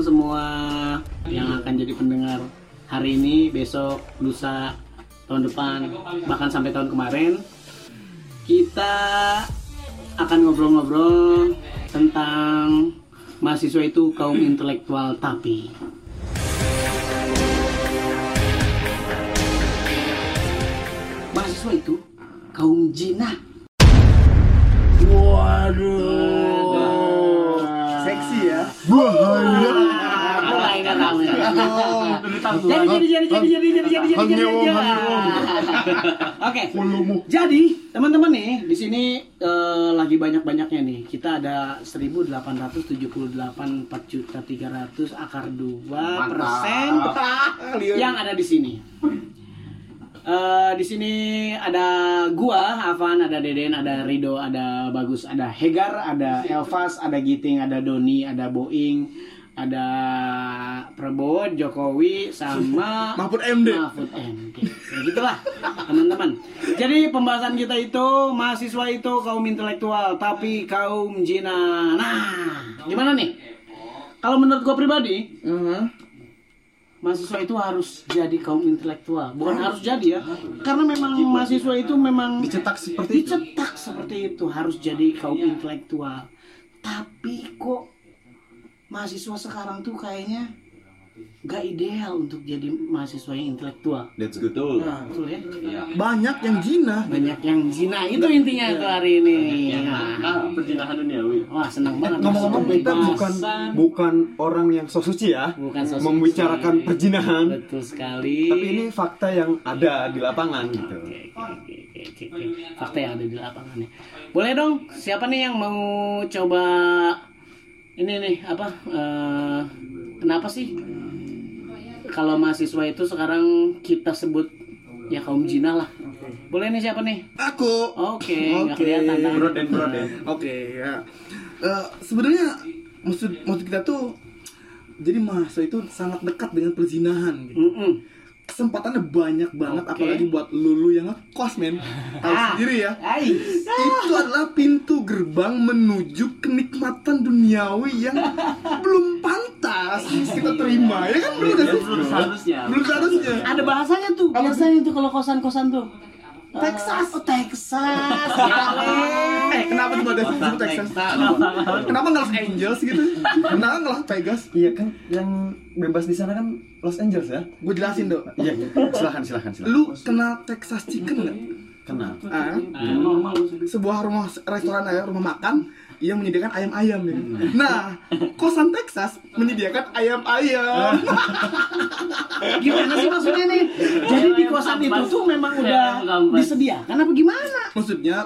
semua yang akan jadi pendengar hari ini, besok, lusa, tahun depan, bahkan sampai tahun kemarin. Kita akan ngobrol-ngobrol tentang mahasiswa itu kaum intelektual tapi mahasiswa itu kaum jinah. Waduh. Seksi ya. Mulai nggak tahu ya. Jadi jadi jadi jadi jadi jadi jadi jadi jadi jadi. Oke. Jadi teman-teman nih di sini eh, lagi banyak-banyaknya nih. Kita ada 1878 4 juta 300 akar 2 persen yang ada di sini. Eh, di sini ada gua, Avan, ada Deden, ada Rido, ada Bagus, ada Hegar, ada Elvas, ada Giting, ada Doni, ada Boeing, ada Prabowo, Jokowi, sama Mahfud MD. Mahfud MD. Ya gitulah, teman-teman. Jadi pembahasan kita itu mahasiswa itu kaum intelektual, tapi kaum jina. Nah, gimana nih? Kalau menurut gua pribadi, mahasiswa itu harus jadi kaum intelektual. Bukan harus. jadi ya. Karena memang mahasiswa itu memang Dicetak seperti itu. dicetak seperti itu. Harus jadi kaum intelektual. Tapi kok mahasiswa sekarang tuh kayaknya gak ideal untuk jadi mahasiswa yang intelektual Let's go tuh. nah, betul ya Banyak yang jina. banyak yang zina itu intinya tuh hari ini Ah, perjinahan duniawi. wah senang banget Ngomong-ngomong kita bukan bukan orang yang sok suci ya, Bukan sok suci. membicarakan perjinahan. betul sekali Tapi ini fakta yang ada di lapangan gitu. Oke, oke, oke, oke, oke. Fakta yang ada di lapangan nih. Boleh dong, siapa nih yang mau coba ini nih apa? eh, kenapa sih kalau mahasiswa itu sekarang kita sebut ya kaum jinah lah. Boleh nih siapa nih? Aku. Oke, Oke. kelihatan tangan. Broden broden. Oke ya. Eh, sebenarnya maksud maksud kita tuh jadi mahasiswa itu sangat dekat dengan perzinahan gitu. Mm-mm. Kesempatannya banyak banget Oke. apalagi buat lulu yang ngekos men. Tahu Ah. sendiri ya. Ais. Itu adalah pintu gerbang menuju kenikmatan duniawi yang belum pantas kita terima ya kan belum Belum seharusnya. belum seharusnya Ada bahasanya tuh, biasanya tuh kalau kosan-kosan tuh. Texas. Oh, Texas. Eh kenapa tuh ada disebut Texas kenapa nggak Los Angeles gitu kenapa nggak Las Vegas Iya kan yang bebas di sana kan Los Angeles ya. gue jelasin dong Iya, silahkan silahkan silahkan. lu kenal Texas Chicken nggak Kenal. ah, sebuah rumah restoran ya rumah makan yang menyediakan ayam-ayam ya. Nah, kosan Texas menyediakan ayam-ayam. Gimana sih maksudnya nih? Jadi di kosan itu tuh memang udah disediakan apa gimana? Maksudnya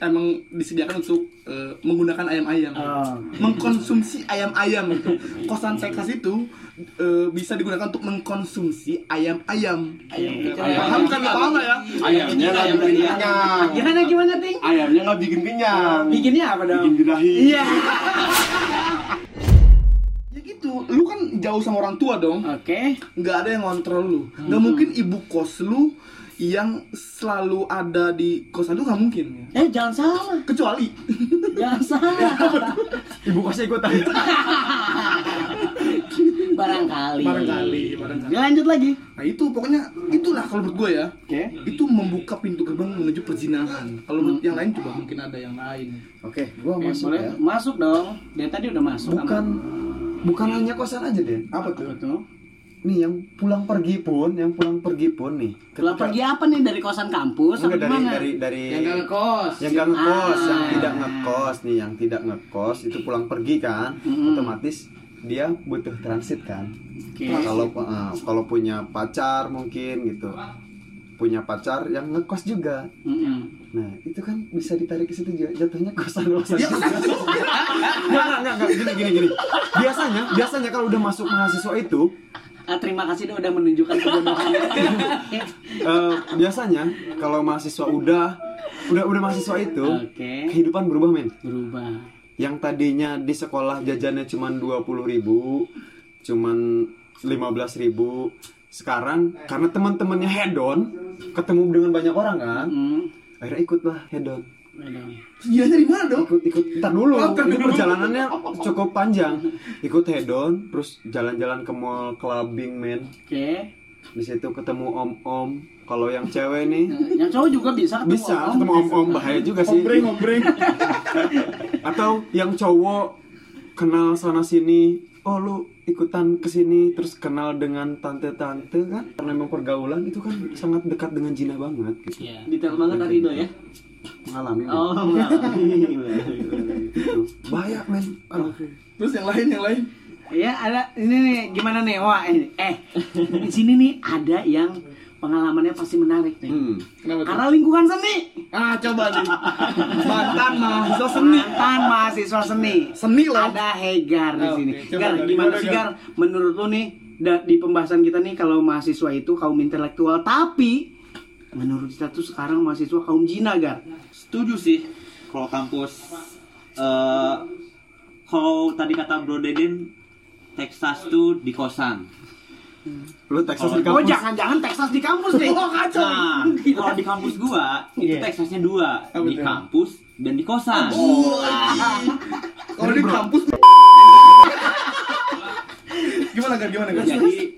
emang disediakan untuk eh, menggunakan ayam-ayam. Oh. Mengkonsumsi ayam-ayam itu. Kosan Texas itu eh, bisa digunakan untuk mengkonsumsi ayam-ayam. Paham kan? Paham nggak ya? Ayamnya nggak bikin kenyang. Gimana gimana ting? Ayamnya nggak bikin kenyang. Bikinnya apa dong? Bikin birahi. Iya. Ya gitu. Lu kan jauh sama orang tua dong. Oke. nggak ada yang ngontrol lu nggak mungkin ibu kos lu yang selalu ada di kosan lu nggak mungkin Eh jangan salah. kecuali Jangan salah. Ibu kosnya ikutan. Barangkali. barangkali barangkali Ya, lanjut lagi. nah itu pokoknya itulah kalau menurut gue ya Oke. itu membuka pintu gerbang menuju perzinahan kalau menurut yang lain coba mungkin ada yang lain Oke, gua Oke, masuk boleh ya. masuk dong. Dia tadi udah masuk. Bukan bukan hanya kosan aja, Den. apa tuh Betul. Nih yang pulang pergi pun, yang pulang pergi pun nih. Pulang pergi apa nih dari kosan kampus? Enggak apa dari gimana? dari dari Yang nggak ngekos. yang nggak ngekos, Ah. yang tidak ngekos nih, yang tidak ngekos itu pulang pergi kan, Mm-mm. otomatis dia butuh transit kan. Oke. Kalau eh, kalau punya pacar mungkin gitu, punya pacar yang ngekos juga. Mm-mm. Nah itu kan bisa ditarik ke situ juga, jatuhnya kosan kosan. Ya, juga. Nggak, nggak, nggak, gini gini gini. Biasanya biasanya kalau udah masuk mahasiswa itu Ah, terima kasih dong udah menunjukkan kebodohannya. eh, biasanya kalau mahasiswa udah udah udah mahasiswa itu Oke. kehidupan berubah men. Berubah. Yang tadinya di sekolah jajannya cuma 20.000 ribu cuman 15.000 ribu. Sekarang karena teman-temannya hedon ketemu dengan banyak orang kan Hmm. akhirnya ikutlah hedon Sejarahnya di mana dong? ikut ikut ntar dulu. Oh, ini perjalanannya cukup panjang. Ikut hedon terus jalan-jalan ke mall clubbing men. Oke. Di situ ketemu om-om kalau yang cewek nih Yang cowok juga bisa ketemu bisa om-om. ketemu om-om bahaya juga sih Ngombreng, ngombreng. atau yang cowok kenal sana sini oh lu ikutan ke sini terus kenal dengan tante-tante kan karena memang pergaulan itu kan sangat dekat dengan Jina banget gitu Iya. Detail banget Arido ya. mengalami men. Oh, mengalami. Gitu. bahaya men. Terus yang lain, yang lain. Iya ada ini nih gimana nih wah ini eh di sini nih ada yang pengalamannya pasti menarik nih. hmm. Kenapa? Karena lingkungan seni. Ah, coba nih. Mantan mahasiswa seni. Mantan mahasiswa seni. Seni loh. Ada Hegar di Oh, sini. Coba, Gar, gimana gimana, sih Gar? Menurut lu nih da- di pembahasan kita nih kalau mahasiswa itu kaum intelektual tapi menurut kita tuh sekarang mahasiswa kaum jina Gar. Setuju sih kalau kampus eh kalau tadi kata Bro Deden Texas tuh di kosan. lu Texas di Oh kampus jangan-jangan Texas di kampus nih. Oh, kacau. Nah, kalau di kampus gua itu Iya. Texasnya dua, Apa di kampus dan di kosan. Kalau di kampus Gimana Gar? Gimana Gar? Jadi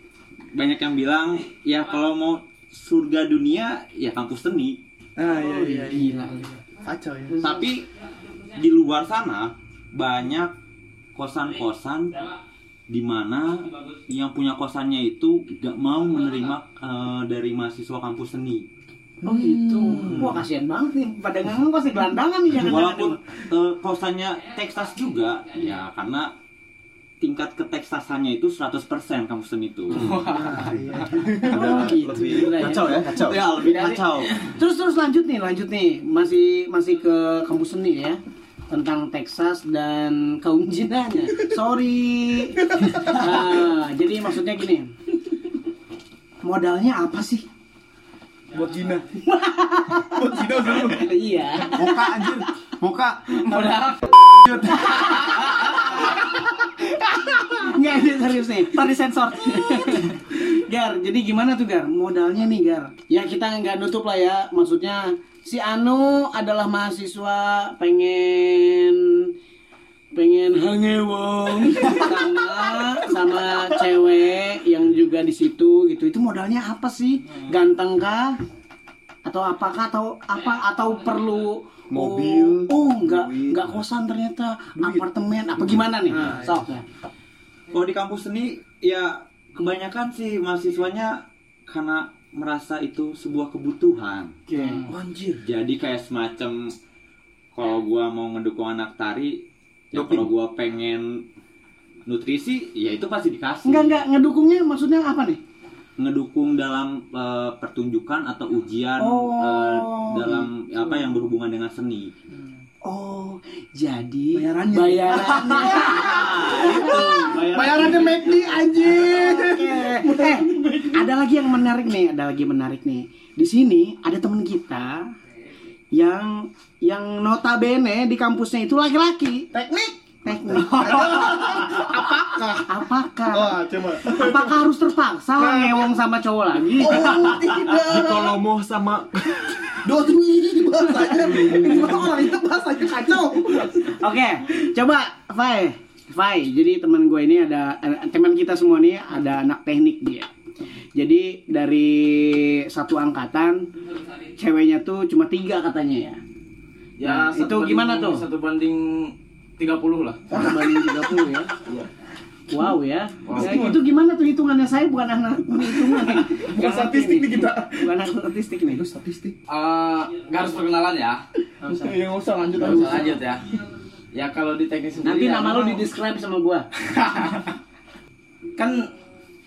banyak yang bilang ya kalau mau surga dunia ya kampus seni. Ah, iya iya. Gila. Kacau ya. Tapi di luar sana banyak kosan-kosan di mana yang punya kosannya itu gak mau menerima eh, dari mahasiswa kampus seni. Oh gitu. Wah kasihan banget nih. Pada nggak pasti gelandangan nih jangan Walaupun eh, kosannya Texas juga, ya karena tingkat keteksasannya itu 100% kampus seni itu. Oh, gitu. lebih ya. kacau ya kacau Ya lebih kacau. Terus terus lanjut nih, lanjut nih. Masih masih ke kampus seni ya. Tentang Texas dan kaum jinanya. Sorry. Nah, jadi maksudnya gini. Modalnya apa sih? Buat Gina. Buat Gina dulu. iya. muka anjir muka Modal. Nggak, ini serius nih. Tadi sensor. Gar, jadi gimana tuh Gar? Modalnya nih Gar. Ya kita nggak nutup lah ya. Maksudnya si Anu adalah mahasiswa pengen pengen hangewong sama sama cewek yang juga di situ gitu. Itu modalnya apa sih? Ganteng kah? Atau apakah atau apa atau perlu Mobil, Oh, oh enggak duit. enggak kosan ternyata apartemen apa gimana nih? Sok. Kalau di kampus seni ya kebanyakan sih mahasiswanya karena merasa itu sebuah kebutuhan. Oke. Anjir. Jadi kayak semacam kalau gua mau ngedukung anak tari, ya kalau gua pengen nutrisi, ya itu pasti dikasih. Enggak enggak ngedukungnya maksudnya apa nih? Ngedukung dalam eh, pertunjukan atau ujian Oh. eh, dalam apa yang berhubungan dengan seni. Oh, jadi Bayarannya. bayarannya. Bayarannya McD anjir. Oke. Eh, ada lagi yang menarik nih, ada lagi yang menarik nih. Di sini ada temen kita yang yang notabene di kampusnya itu laki-laki. Teknik. Teknik. Apakah? Apakah? Wah, coba. Apakah harus terpaksa ngewong sama cowok lagi? Oh, tidak. Dikolomoh sama Dua tuh ini bahasanya. Ini orang itu bahasanya kacau. Oke, coba Fai. Fai, jadi teman gue ini ada eh, teman kita semua nih ada anak teknik dia. Jadi dari satu angkatan ceweknya tuh cuma tiga katanya ya. Ya, Nah, satu itu banding- gimana tuh? Satu banding 30 lah. Oh, banding 30 ya. Wow ya. Ya, itu gimana tuh hitungannya saya bukan anak hitungan nih. Bukan statistik nih kita. Bukan anak statistik nih. Itu statistik. Eh, nggak harus perkenalan ya. Yang usah lanjut usah lanjut ya. Ya kalau di teknik sendiri Nanti ya, nama memang- di describe sama gua. kan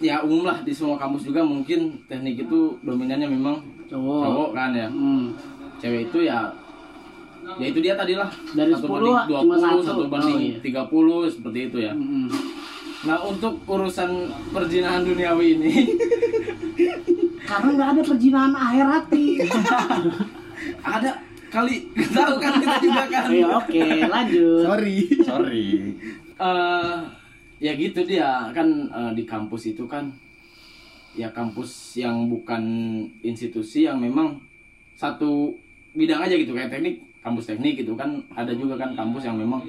ya umum lah di semua kampus juga mungkin teknik itu dominannya memang Cowok. cowok kan ya. Hmm. Cewek itu ya ya itu dia tadi lah Dari satu 10 banding cuma 20, satu. satu banding Oh, iya. 30 seperti itu ya. Hmm. Nah untuk urusan perjinahan duniawi ini Karena nggak ada perjinahan akhirati. ada kali tahu kan kita juga kan. Iya oke lanjut. Sorry. sorry eh ya gitu dia kan eh, di kampus itu kan ya kampus yang bukan institusi yang memang satu bidang aja gitu kayak teknik kampus teknik gitu kan ada juga kan kampus yang memang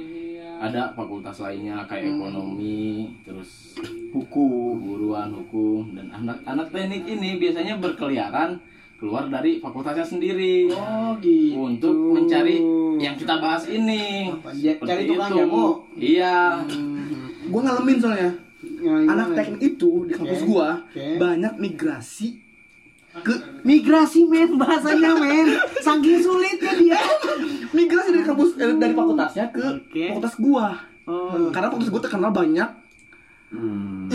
ada fakultas lainnya kayak ekonomi terus Hukum. keguruan hukum dan anak-anak teknik ini biasanya berkeliaran keluar dari fakultasnya sendiri Oh gitu. untuk mencari yang kita bahas ini Ja- cari tukang jamu. iya Gua ngalamin soalnya. Anak teknik itu di kampus Oke. gua Oke. banyak migrasi ke Migrasi men bahasanya men. Saking sulitnya dia. migrasi dari kampus eh, dari fakultasnya ke Oke. fakultas gua. Oh. Karena fakultas gua terkenal banyak. Hmm.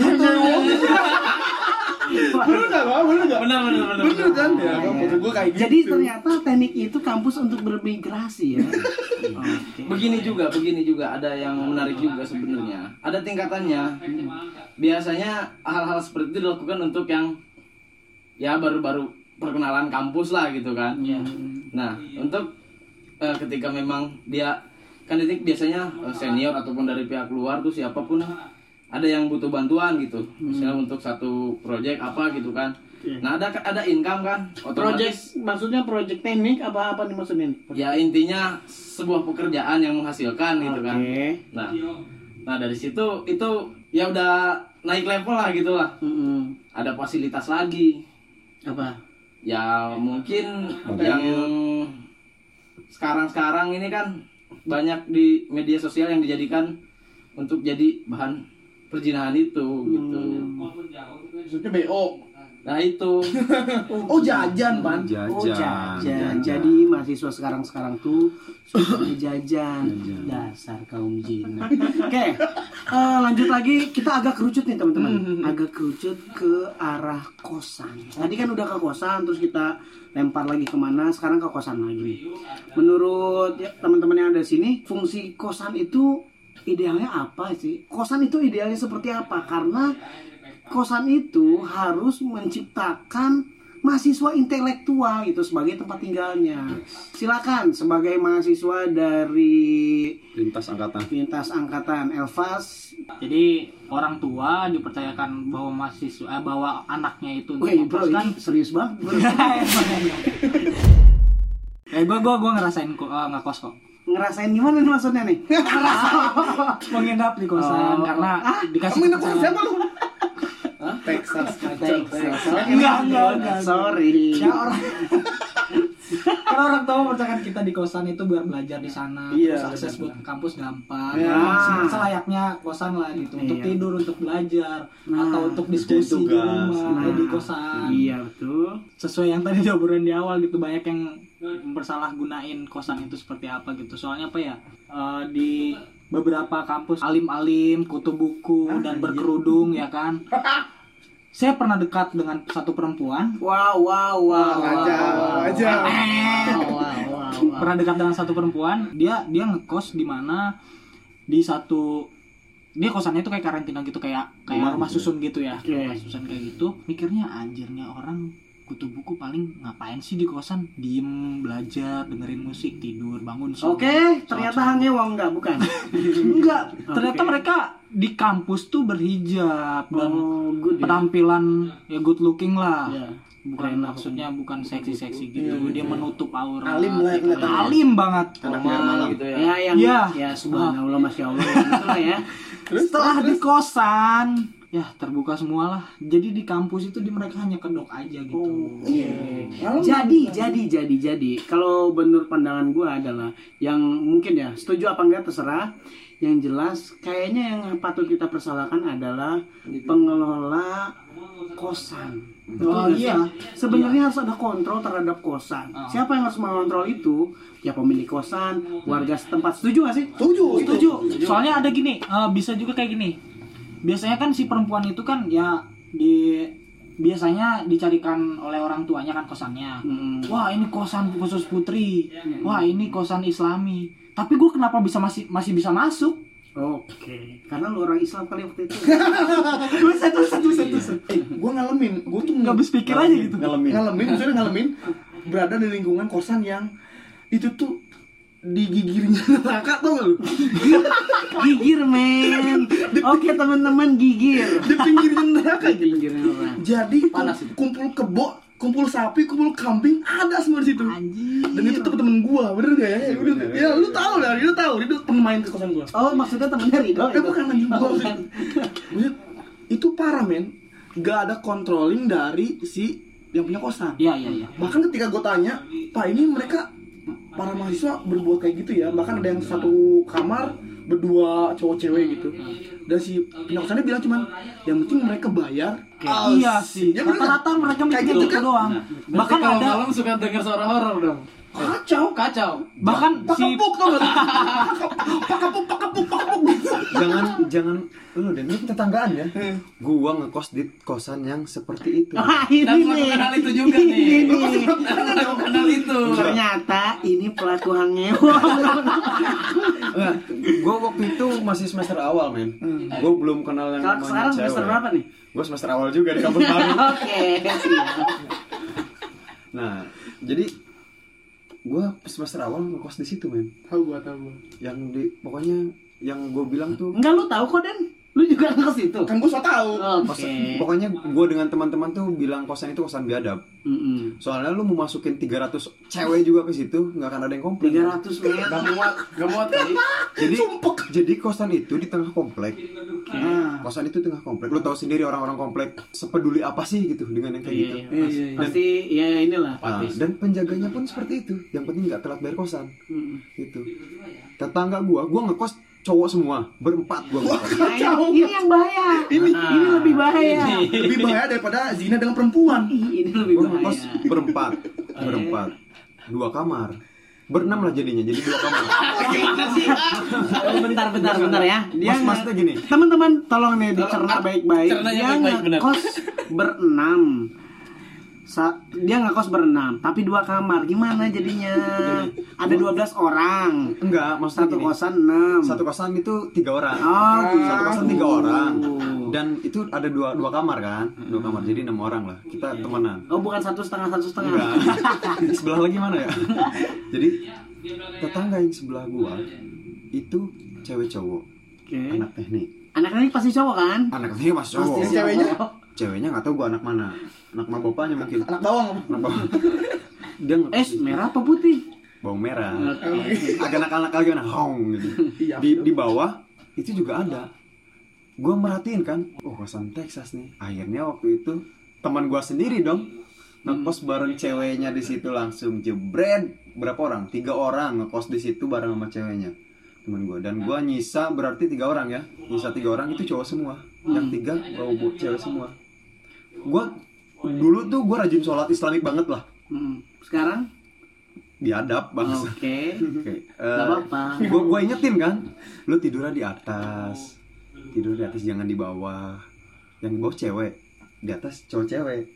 Bener nggak, Bang? Bener nggak? benar benar benar Bener kan? Ya, fakultas gua kayak gitu. Jadi ternyata teknik itu kampus untuk bermigrasi ya. Oke. begini juga begini juga ada yang menarik juga sebenarnya ada tingkatannya biasanya hal-hal seperti itu dilakukan untuk yang ya baru-baru perkenalan kampus lah gitu kan. Nah untuk eh, ketika memang dia kan titik biasanya eh, senior ataupun dari pihak luar tuh siapa pun ada yang butuh bantuan gitu. Misalnya untuk satu project apa gitu kan. Nah ada ada income kan otomatis Project maksudnya project teknik apa apa nih maksudnya? ya intinya sebuah pekerjaan yang menghasilkan gitu kan. Oke. nah nah dari situ itu ya udah naik level lah gitu lah Mm-mm. ada fasilitas lagi Apa? ya mungkin yang sekarang-sekarang ini kan banyak di media sosial yang dijadikan untuk jadi bahan perjinahan itu gitu Maksudnya BO. Nah itu Oh, jajan, Pan. Oh Jajan. jajan. Jadi mahasiswa sekarang-sekarang tuh suka jajan. Dasar kaum jin. Oke, eh, lanjut lagi. Kita agak kerucut nih teman-teman. Agak kerucut ke arah kosan. Tadi kan udah ke kosan, terus kita lempar lagi ke mana? Sekarang ke kosan lagi. Menurut ya, teman-teman yang ada di sini, fungsi kosan itu idealnya apa sih? Kosan itu idealnya seperti apa? Karena kosan itu harus menciptakan mahasiswa intelektual itu sebagai tempat tinggalnya. Silakan sebagai mahasiswa dari Lintas angkatan. lintas angkatan Elvas. Jadi orang tua dipercayakan bahwa mahasiswa eh, bahwa anaknya itu untuk Wih bro mengkoskan. ini serius banget. Eh gua gua gua ngerasain kok uh, ngekos kok. Ngerasain gimana nih maksudnya nih? Menginap di kosan Oh. karena dikasih Kamu kosan kepercayaan. Lu? Texas. Texas. Enggak, enggak, enggak. Sorry. Ya orang Karena orang tua mempercayakan kita di kosan itu biar belajar di sana, Iya, terus akses buat kampus gampang. Ya. Se- Selayaknya kosan lah gitu, untuk Iya. tidur, untuk belajar, Nah, atau untuk diskusi di rumah, Nah, di kosan. Iya betul. sesuai yang tadi diobrolin di awal gitu banyak yang mempersalah gunain kosan itu seperti apa gitu soalnya apa ya eh, di beberapa kampus alim-alim kutu buku dan berkerudung ya kan saya pernah dekat dengan satu perempuan Wow wow wow. Aja, wow, aja. Wow wow wow. wow. pernah dekat dengan satu perempuan dia dia ngekos di mana di satu dia kosannya itu kayak karantina gitu kayak kayak Rumah rumah gitu ya? susun gitu ya Oke. rumah susun kayak gitu mikirnya anjirnya orang kutu buku paling ngapain sih di kosan diem belajar dengerin musik tidur bangun. Oke, ternyata Sholat hanya uang enggak bukan. enggak ternyata Oke. mereka di kampus tuh berhijab dan Oh, good ya. penampilan ya good looking lah Iya. bukan maksudnya bukan seksi-seksi gitu dia menutup aura Alim lah gitu. alim banget formal gitu ya Ya yang Iya. ya subhanallah masya Allah ya, gitu lah ya. setelah di kosan ya terbuka semua lah jadi di kampus itu di mereka hanya kedok aja gitu Jadi jadi jadi jadi kalau menurut pandangan gua adalah yang mungkin ya setuju apa enggak terserah. Yang jelas kayaknya yang patut kita persalahkan adalah pengelola kosan. Oh, iya. Sebenarnya harus ada kontrol terhadap kosan. Siapa yang harus mengontrol itu? Ya pemilik kosan, warga setempat. Setuju gak sih? Setuju, Setuju. soalnya ada gini eh, bisa juga kayak gini biasanya kan si perempuan itu kan ya di biasanya dicarikan oleh orang tuanya kan kosannya. Hmm. wah ini kosan khusus putri. Wah ini kosan islami. Tapi gue kenapa bisa masih masih bisa masuk? Oke, karena lu orang Islam kali waktu itu. tulisan tulisan tulisan tulisan Eh, gue ngalamin, gue tuh nggak habis pikir aja gitu. Ngalamin. ngalamin, maksudnya ngalamin. Berada di lingkungan kosan yang itu tuh digigirnya neraka tau gak lu? Gigir men. Oke teman-teman gigir. Di pinggirnya neraka gitu. Pinggirnya orang. Jadi Panas itu. kumpul kebo kumpul sapi, kumpul kambing ada semua di situ. Dan itu temen-temen gua, bener gak ya? Ya, bener. ya lu tahu lah, lu tahu, itu pemain ke kosan gua. Oh, maksudnya temennya Rido Eh itu? bukan anjing gua Oh, itu parah men. Gak ada controlling dari si yang punya kosan. Iya, iya, iya. Bahkan ketika gue tanya, Pak ini mereka para mahasiswa berbuat kayak gitu ya. Bahkan ada yang satu kamar berdua cowok cewek gitu. Dan si punya kosannya bilang cuman yang penting mereka bayar. Iya sih. Ya Rata-rata mereka mikir Kayak gitu gitu kan? doang. Bahkan Bahkan kalau ada malam suka dengar suara horor dong. Kacau. Kacau. bahkan si Pakapuk tau gak? Pakapuk, pakapuk, pakapuk. jangan jangan lu deh ini tetanggaan ya gua ngekos di kosan yang seperti itu Ah, ini Dan nih. hal itu juga nih. Ini nih. Dan melakukan hal itu. Ternyata ini pelaku hangewo. Gua waktu itu masih semester awal men gua belum kenal yang namanya sekarang cewek semester berapa nih? gua semester awal juga di kampus baru Oke, nah jadi gua semester awal ngekos di situ men Tahu gua, tahu yang di pokoknya yang gua bilang tuh Enggak lu tahu kok, Den? Lu juga ke situ. Kan gua so tahu. Oke. pokoknya gua dengan teman-teman tuh bilang kosan itu kosan biadab Mm-mm. soalnya lu mau masukin 300 cewek juga ke situ nggak akan ada yang komplain 300 men. Gak muat, gak muat kali. jadi jadi kosan itu di tengah komplek kosan itu tengah komplek lu tahu sendiri orang-orang komplek sepeduli apa sih gitu dengan yang kayak gitu Iya, iya. Pas- Pasti ya inilah Nah, dan penjaganya pun seperti itu yang penting nggak telat bayar kosan Mm. gitu tetangga gua gua ngekos cowok semua berempat gua ngekos Nah, ini, ini yang bahaya. Ini ini lebih bahaya. Lebih bahaya daripada zina dengan perempuan. Ini lebih gua bahaya. ngekos berempat berempat dua kamar berenam lah jadinya jadi dua kamar Oh, bentar, bentar, bentar ya. Dia Mas- maksudnya gini. Teman-teman tolong nih dicerna baik-baik. cernanya Dia baik-baik, benar. ngekos berenam. Sa- dia ngekos berenam, tapi dua kamar. Gimana jadinya? Ada 12 orang. enggak maksudnya Satu gini, kosan 6. satu kosan itu tiga orang Oh, satu kosan tiga orang gitu. dan itu ada dua dua kamar kan dua kamar jadi enam orang lah kita temenan Oh, bukan satu setengah satu setengah. Enggak. sebelah lagi mana ya? Jadi tetangga yang sebelah gua itu cewek cowok, Oke. anak teknik. Anak ini pasti cowok kan? Anak teknik mas cowok. Yang ceweknya Ceweknya nggak tahu gua anak mana. Anak mah bapaknya mungkin. anak bawang. Anak bawang. Dia Es merah apa putih? bawang merah. Agak nakal-nakal gimana? Hong gitu. Iya. Di di bawah itu juga ada. Gua merhatiin kan, oh kosan Texas nih. Akhirnya waktu itu teman gua sendiri dong ngekos bareng ceweknya di situ langsung jebret berapa orang tiga orang ngekos di situ bareng sama ceweknya teman gua dan gua nyisa berarti tiga orang ya nyisa tiga orang itu cowok semua yang tiga bawa cewek semua gua dulu tuh gua rajin sholat islamik banget lah. Hmm. Sekarang? diadap bangsa Oke. Oke, Gak eh, apa-apa. gua gua ingetin kan lu tidurnya di atas tidur di atas jangan di bawah. Yang di bawah cewek di atas cowok cewek.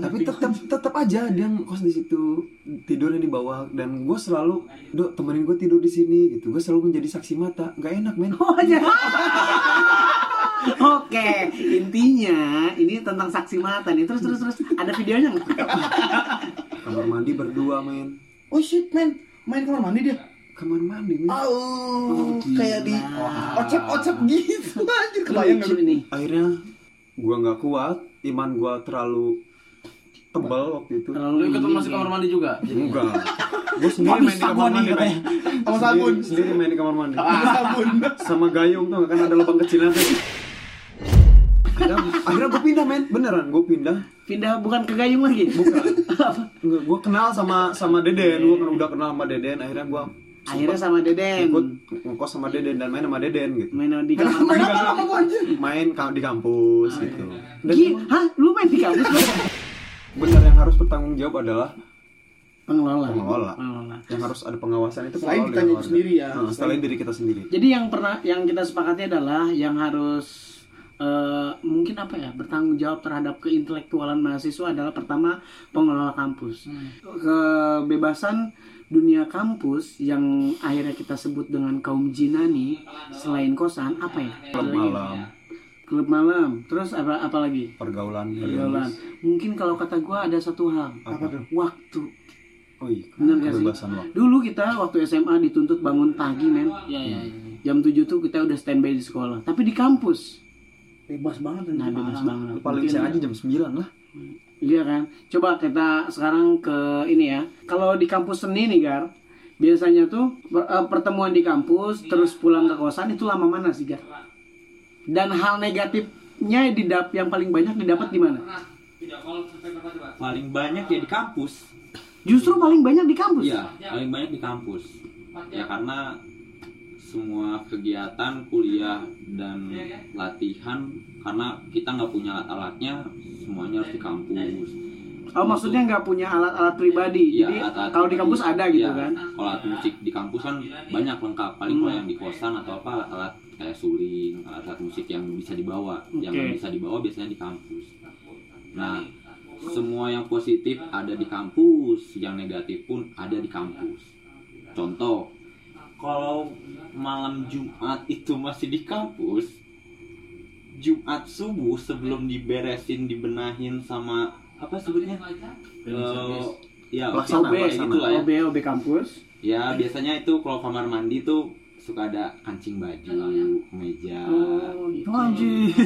Tapi tetap tetap aja dia ngkos di situ tidurnya di bawah. Dan gue selalu dok temenin gue tidur di sini gitu. Gue selalu menjadi saksi mata. Nggak enak men. Oh, ya. Oke, intinya ini tentang saksi mata nih. Terus terus terus ada videonya nggak? kamar mandi berdua men Oh shit man, main kamar mandi dia. kamar mandi men Oh, gila. kayak di ocep-ocep gitu. Anjir kebayang nggak? ini. akhirnya gue nggak kuat iman gue terlalu tebal waktu itu Lu Terlalu ikut masuk nih. kamar mandi juga? enggak gue sendiri main di kamar mandi men. Sama sabun. Sendiri- sendiri main di kamar mandi Sama sabun. sama gayung tuh kan ada lubang kecilnya tuh akhirnya, akhirnya gue pindah men beneran gue pindah Pindah bukan ke gayung lagi. bukan Enggak, gue kenal sama sama Deden gue kan udah kenal sama Deden akhirnya gue Akhirnya sama Deden. ikut ngkos sama Deden dan main sama Deden gitu Main di kamar Main gua anjir? main ka- di kampus gitu dan Gi, hah? Lu main di kampus? Bro? benar yang harus bertanggung jawab adalah Pengelola. pengelola Pengelola. yang harus ada pengawasan itu Selain pengelola kita di sendiri ya. Nah, selain diri kita sendiri Jadi yang pernah yang kita sepakati adalah yang harus eh, mungkin apa ya bertanggung jawab terhadap keintelektualan mahasiswa adalah pertama pengelola kampus. Kebebasan dunia kampus yang akhirnya kita sebut dengan kaum jinani selain kosan apa ya? klub malam Klub malam. Terus apa apa lagi? pergaulan Pergaulan. Mungkin kalau kata gua ada satu hal. apa tuh Waktu. oh iya Bener gak sih? waktu Dulu kita waktu SMA dituntut bangun pagi, men. Iya iya. Jam 7 tuh kita udah standby di sekolah. Tapi di kampus, Bebas banget nah bebas banget. paling siang aja jam 9 lah Iya kan? Coba kita sekarang ke ini ya. Kalau di kampus seni nih, Gar, biasanya tuh per- eh, pertemuan di kampus terus pulang ke kosan itu lama mana sih, Gar? Dan hal negatifnya didap yang paling banyak didapat di mana? paling banyak ya di kampus Justru paling banyak di kampus. Iya, paling banyak di kampus. Ya karena semua kegiatan kuliah dan latihan karena kita nggak punya alat-alatnya semuanya harus di kampus. Oh, maksudnya nggak punya alat-alat pribadi. Iya, Jadi alat-alat kalau di kampus ada gitu Iya, kan? Kalau alat musik di kampus kan banyak lengkap. Paling kalau yang di kosan atau apa alat-alat kayak suling, alat-alat musik yang bisa dibawa. Yang Oke. nggak bisa dibawa biasanya di kampus. Nah, semua yang positif ada di kampus, yang negatif pun ada di kampus. Contoh, kalau malam Jumat itu masih di kampus, Jumat subuh sebelum diberesin, dibenahin sama apa sebutnya? Eh, ya, Pelaksana, OB, pelaksana. itulah ya. OB, OB kampus. Ya biasanya itu kalau kamar mandi tuh suka ada kancing baju, meja, Oh, gitu.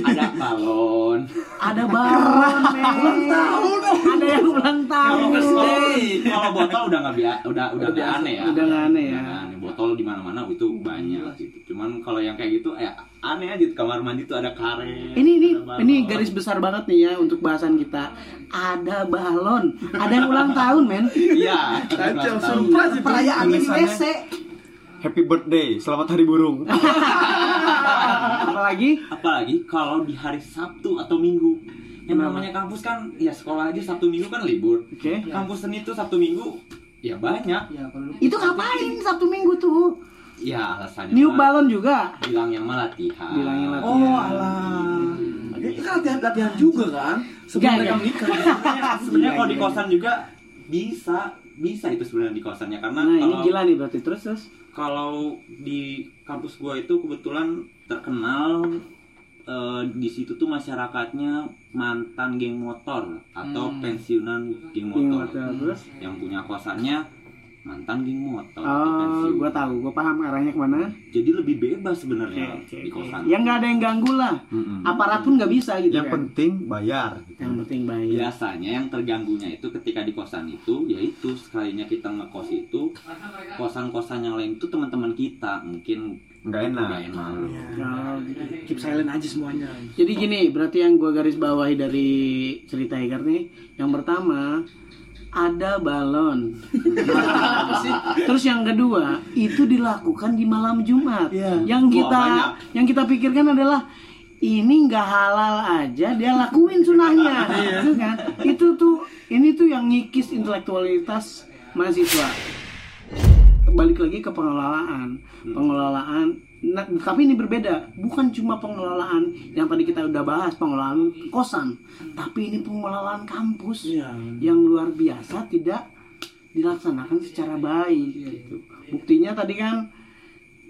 ada balon. Ada balon. Ulang tahun. Ada yang ulang tahun. Kalau botol udah nggak bia- udah udah nggak aneh ya. Udah nggak aneh ya. Botol di mana-mana itu banyak gitu. Cuman kalau yang kayak gitu ya aneh aja di kamar mandi tuh ada karet. Ini ini ini garis besar banget nih ya untuk bahasan kita. Ada balon, ada yang ulang tahun, men. Iya. Kacau, ulang tahun. surprise itu. Perayaannya di. WC. Happy birthday, selamat hari burung. Apalagi Apalagi kalau di hari Sabtu atau Minggu. Yang namanya kampus kan ya sekolah aja Sabtu Minggu kan libur. Oke. Kampus seni tuh Sabtu Minggu ya banyak. Itu ngapain Sabtu Minggu tuh? Ya alasannya Niup mah balon juga. bilang yang mah latihan. Bilangnya latihan. Oh, alah. Itu kan latihan latihan juga kan? Sebelum mereka menikah. Sebenarnya kalau di kosan juga bisa bisa itu sebenarnya di kosannya karena Nah, ini kalau gila nih berarti terus terus. kalau di kampus gua itu kebetulan terkenal eh, di situ tuh masyarakatnya mantan geng motor atau pensiunan geng motor. Geng motor, terus? Yang punya kosannya mantan geng motor atau Oh, gua tahu, gua paham arahnya ke mana. Jadi lebih bebas sebenarnya di kosan. Yang nggak ada yang ganggu lah. Mm-mm. Aparat pun nggak bisa gitu Yang kan. penting bayar. Yang penting baik. biasanya yang terganggunya itu ketika di kosan itu yaitu sekalinya kita ngekos itu kosan-kosan yang lain itu teman-teman kita mungkin Nggak enak. nggak enak Oh, gitu. Keep silent aja semuanya. Jadi gini, berarti yang gua garis bawahi dari cerita Hegar nih, yang pertama ada balon. Terus yang kedua, itu dilakukan di malam Jumat. Iya. Yang Wah, kita banyak. yang kita pikirkan adalah ini nggak halal aja dia lakuin sunahnya, Gitu kan? Itu tuh ini tuh yang ngikis intelektualitas mahasiswa. Balik lagi ke pengelolaan, pengelolaan. Nah, tapi ini berbeda, bukan cuma pengelolaan yang tadi kita udah bahas pengelolaan kosan, tapi ini pengelolaan kampus Iya. yang luar biasa tidak dilaksanakan secara baik gitu. Buktinya tadi kan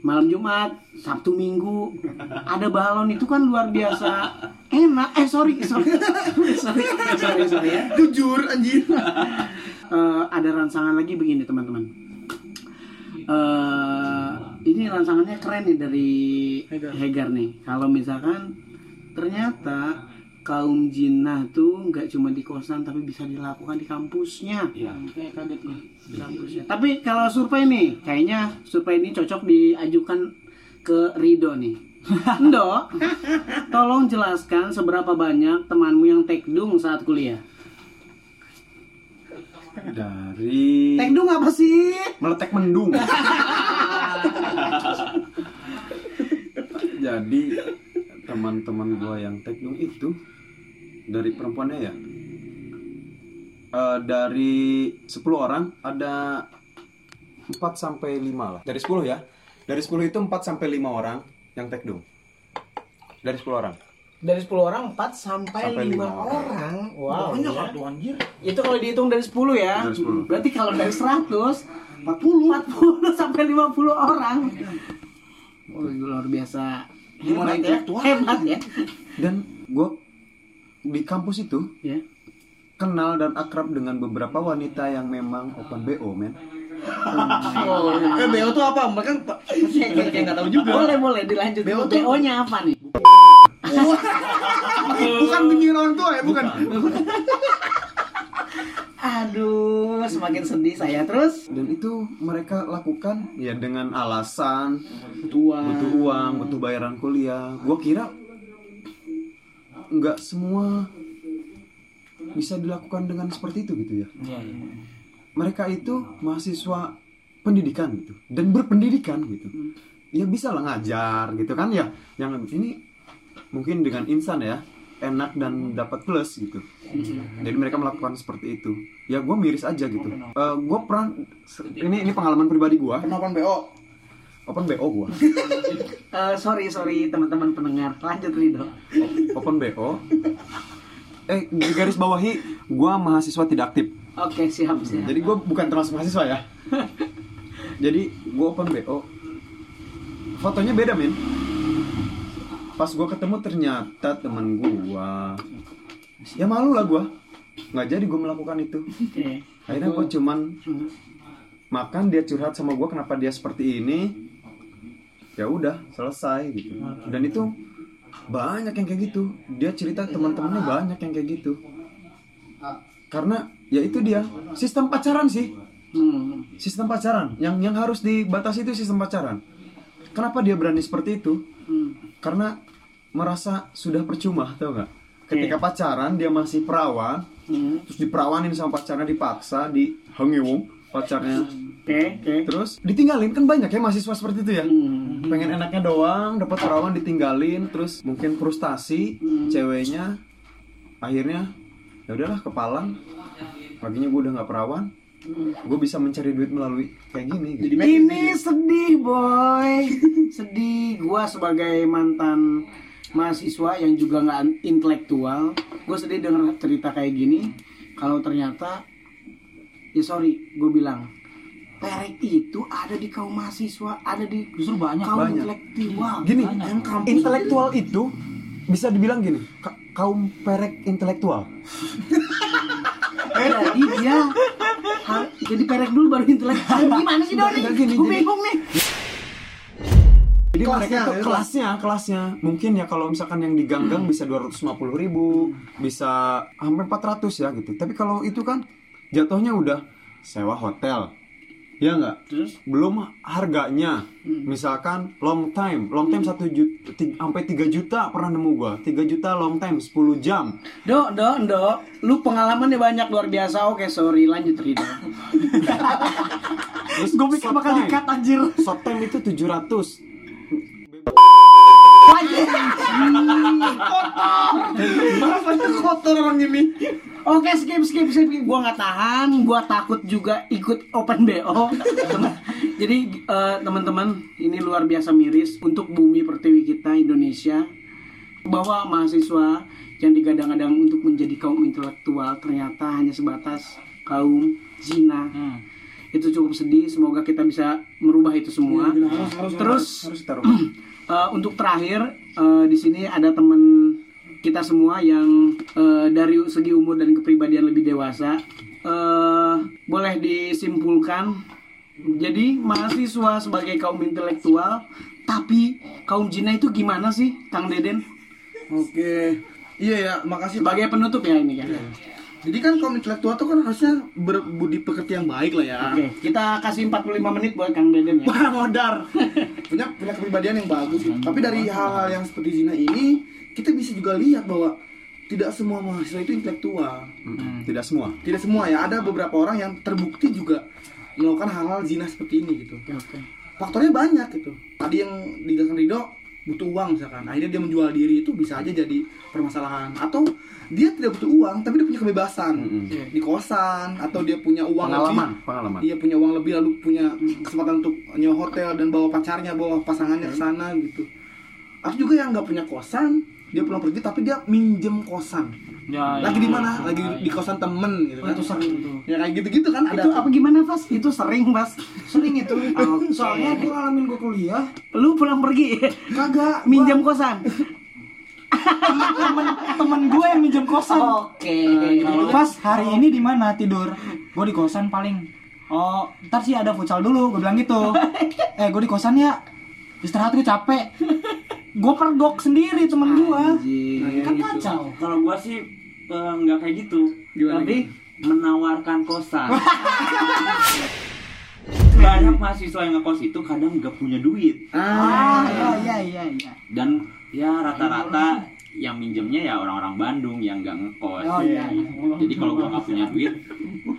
malam Jumat, Sabtu Minggu ada balon itu kan luar biasa enak. Eh sorry sorry sorry sorry, sorry ya. Jujur anjir. Eh, ada rangsangan lagi begini teman-teman. Eh, ini rangsangannya keren nih dari Hegar. Hegar nih. Kalau misalkan ternyata kaum jinnah tuh nggak cuma di kosan tapi bisa dilakukan di kampusnya. Iya. Kayak kaget nih di kampusnya. Tapi kalau survei nih, kayaknya survei ini cocok diajukan ke Rido nih. Endo, tolong jelaskan seberapa banyak temanmu yang tekdung saat kuliah. Dari Tekdung apa sih? meletek mendung. Jadi teman-teman gua yang teknung itu dari perempuannya ya eh, dari 10 orang ada 4 sampai 5 lah. Dari 10 ya. Dari 10 itu 4 sampai 5 orang yang tekdung. Dari 10 orang. Dari 10 orang 4 sampai, Sampai 5 lima orang. Wow. Banyak ya. tuh anjir. Itu kalau dihitung dari 10 ya. Dari 10. Berarti kalau dari 100 40 40 sampai 50 orang. Oh, itu luar biasa. Gimana ya? intelektual? Hebat ya. Dan gua di kampus itu Ya. kenal dan akrab dengan beberapa wanita yang memang open BO, men. Oh, eh BO tuh apa? Mereka kayak nggak tahu juga. Boleh boleh dilanjut. BO BO tuh- nya apa nih? Bukan. Ngantungin orang tua ya bukan. Aduh, semakin sedih saya terus. dan itu mereka lakukan ya dengan alasan Tua. butuh uang butuh bayaran kuliah. Gua kira nggak semua bisa dilakukan dengan seperti itu gitu ya. Iya, iya. mereka itu mahasiswa pendidikan gitu dan berpendidikan gitu. Ya bisa lah ngajar gitu kan ya. Yang ini mungkin dengan instan ya enak dan dapat plus gitu jadi mereka melakukan seperti itu ya gue miris aja gitu gue pernah ini ini pengalaman pribadi gue kenapa BO open bo gue Eh, sorry sorry teman-teman pendengar. Lanjut Rido. open bo eh di garis bawahi gue mahasiswa tidak aktif Oke siap siap. Jadi gue bukan termasuk mahasiswa ya. Jadi gue open BO. Fotonya beda men. Pas gue ketemu ternyata teman gue. Ya malu lah gue. Nggak jadi gue melakukan itu. Akhirnya gue cuman makan dia curhat sama gue kenapa dia seperti ini. Ya udah selesai gitu. Dan itu banyak yang kayak gitu. Dia cerita teman-temannya banyak yang kayak gitu. Karena ya itu dia sistem pacaran sih Hmm. sistem pacaran yang yang harus dibatasi itu sistem pacaran kenapa dia berani seperti itu Hmm. Karena merasa sudah percuma tau nggak? Ketika pacaran dia masih perawan Hmm. terus diperawanin sama pacarnya dipaksa di pacarnya. Oke oke. terus ditinggalin kan banyak ya mahasiswa seperti itu ya? Hmm. pengen enaknya doang dapat perawan ditinggalin terus mungkin frustasi ceweknya. Akhirnya ya udahlah kepalang paginya gue udah nggak perawan gue bisa mencari duit melalui kayak gini gitu. Ini sedih boy, sedih. Gua sebagai mantan mahasiswa yang juga nggak intelektual, gue sedih denger cerita kayak gini. Kalau ternyata, ya sorry, gue bilang, perek itu ada di kaum mahasiswa, ada di Justru banyak. kaum banyak. intelektual. gini yang kampus intelektual itu bisa dibilang gini ka- kaum perek intelektual Jadi dia, ha- jadi perek dulu baru intelektual. Gimana sih Doni? Gue bingung nih. jadi Kelasnya, mereka tuh ya, kelasnya kelasnya mungkin ya kalau misalkan yang diganggang bisa 250 ribu bisa hampir 400 ya gitu tapi kalau itu kan jatuhnya udah sewa hotel ya nggak? Terus? belum harganya. Misalkan long time. Long time satu juta sampai 3 juta pernah nemu gua. 3 juta long time 10 jam. Dok, dok, dok, lu pengalamannya banyak luar biasa. Oke, sorry, lanjut Rido. terus Gue pikir bakal dikat anjir. short time itu 700 Bahasanya kotor orang ini Oke, skip, skip, skip. Gua nggak tahan, gua takut juga ikut open BO. Jadi eh, teman-teman, ini luar biasa miris untuk bumi pertiwi kita Indonesia bahwa mahasiswa yang digadang-gadang untuk menjadi kaum intelektual ternyata hanya sebatas kaum zina. Itu cukup sedih. Semoga kita bisa merubah itu semua. Terus harus taruh Eh, untuk terakhir eh, di sini ada teman kita semua yang eh, dari segi umur dan kepribadian lebih dewasa. Eh, boleh disimpulkan. Jadi mahasiswa sebagai kaum intelektual, tapi kaum jina itu gimana sih, Kang Deden? Oke Iya ya makasih Sebagai penutup ya ini kan. Jadi kan kaum intelektual tuh kan harusnya berbudi pekerti yang baik lah ya Oke, kita kasih 45 menit buat Kang Deden ya. Wah modar punya punya kepribadian yang bagus gitu. tapi dari hal-hal yang seperti zina ini kita bisa juga lihat bahwa tidak semua mahasiswa itu intelektual. Mm-mm. tidak semua. Tidak semua ya. Ada beberapa orang yang terbukti juga melakukan hal-hal zina seperti ini gitu. Oke. faktornya banyak gitu. Tadi yang dijelaskan Rido butuh uang misalkan. Akhirnya dia menjual diri itu bisa aja jadi permasalahan. Atau dia tidak butuh uang tapi dia punya kebebasan. Mm-mm. di kosan atau dia punya uang pengalaman lebih. Pengalaman Iya punya uang lebih lalu punya kesempatan untuk nyewa hotel dan bawa pacarnya, bawa pasangannya ke sana gitu. Atau juga yang nggak punya kosan, dia pulang pergi tapi dia minjem kosan. Ya, Lagi ya. di mana? Lagi di kosan temen gitu kan. Itu sering tuh. Ya kayak gitu-gitu kan ada. Itu apa gimana, Pas? Itu sering, Pas. Sering itu. Oke. Soalnya gue ngalamin gue kuliah, Lu pulang pergi kagak minjem kosan. temen temen gue yang minjem kosan. Oke. Pas hari ini di mana tidur? Gue di kosan paling. Oh, ntar sih ada futsal dulu, gue bilang gitu. Eh, gue di kosan ya. Istirahat gue capek. gue pergok sendiri temen gue kan kacau. Kalau gua sih eh, nggak kayak gitu. Gimana Tapi menawarkan kosan. Banyak mahasiswa yang ngekos itu kadang nggak punya duit. Ah iya iya iya iya. Dan ya rata-rata yang minjemnya ya orang-orang Bandung yang nggak ngekos. oh iya iya. Jadi kalau gua nggak punya duit,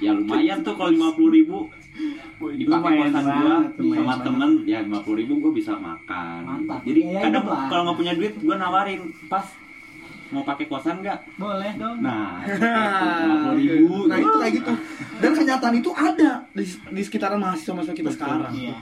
ya lumayan tuh kalau lima puluh ribu dipakai kosan gua sama temen ya lima puluh ribu gua bisa makan. Mantap. Jadi Ya, kadang lah. kalau nggak punya duit gua nawarin pas mau pakai kosan nggak? boleh dong Nah, lima puluh ribu. Nah itu kayak gitu. Dan kenyataan itu ada di, di sekitaran mahasiswa-mahasiswa kita sekarang. Iya.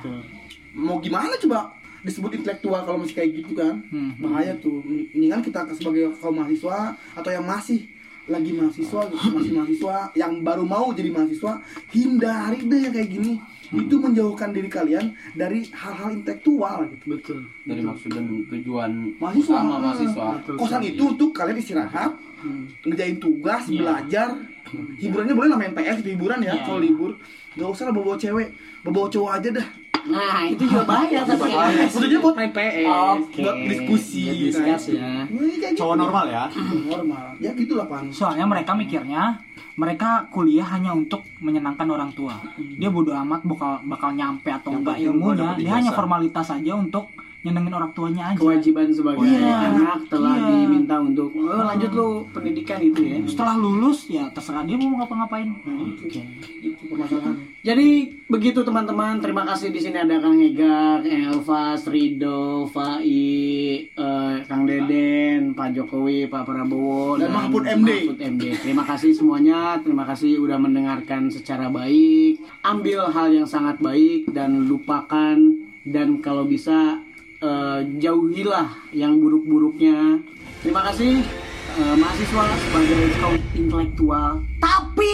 Mau gimana coba disebut intelektual kalau masih kayak gitu kan? Hmm. Bahaya tuh. Mendingan kita sebagai kaum mahasiswa atau yang masih lagi mahasiswa gitu, masih mahasiswa yang baru mau jadi mahasiswa hindari deh yang kayak gini. Itu menjauhkan diri kalian dari hal-hal intelektual gitu. Betul. dari maksud dan tujuan mahasiswa. utama mahasiswa. Kosan itu untuk kalian istirahat ngerjain tugas belajar. Hiburannya boleh lah main PS hiburan ya Iya, kalau libur. Nggak usah lah bawa cewek. Bawa cowok aja dah Nah, itu juga bahaya tapi. maksudnya buat main PS. Oke. buat diskusi Buat gitu ya. Cowok normal ya. normal ya gitulah pan soalnya mereka mikirnya mereka kuliah hanya untuk menyenangkan orang tua dia bodoh amat bakal bakal nyampe atau enggak ilmunya dia hanya formalitas aja untuk nyenengin orang tuanya aja Kewajiban sebagai Iya. anak telah Iya. diminta untuk oh, lanjut lu pendidikan itu ya. setelah lulus ya terserah dia mau ngapa-ngapain itu permasalahan Jadi begitu teman-teman, terima kasih di sini ada Kang Egar, Elvas, Rido, Fai, eh, Kang Deden, Pak Jokowi, Pak Prabowo Dan Mahfud MD. Mahfud MD. Terima kasih semuanya, terima kasih udah mendengarkan secara baik. Ambil hal yang sangat baik dan lupakan dan kalau bisa eh, jauhilah yang buruk-buruknya. Terima kasih eh, mahasiswa sebagai kaum intelektual, tapi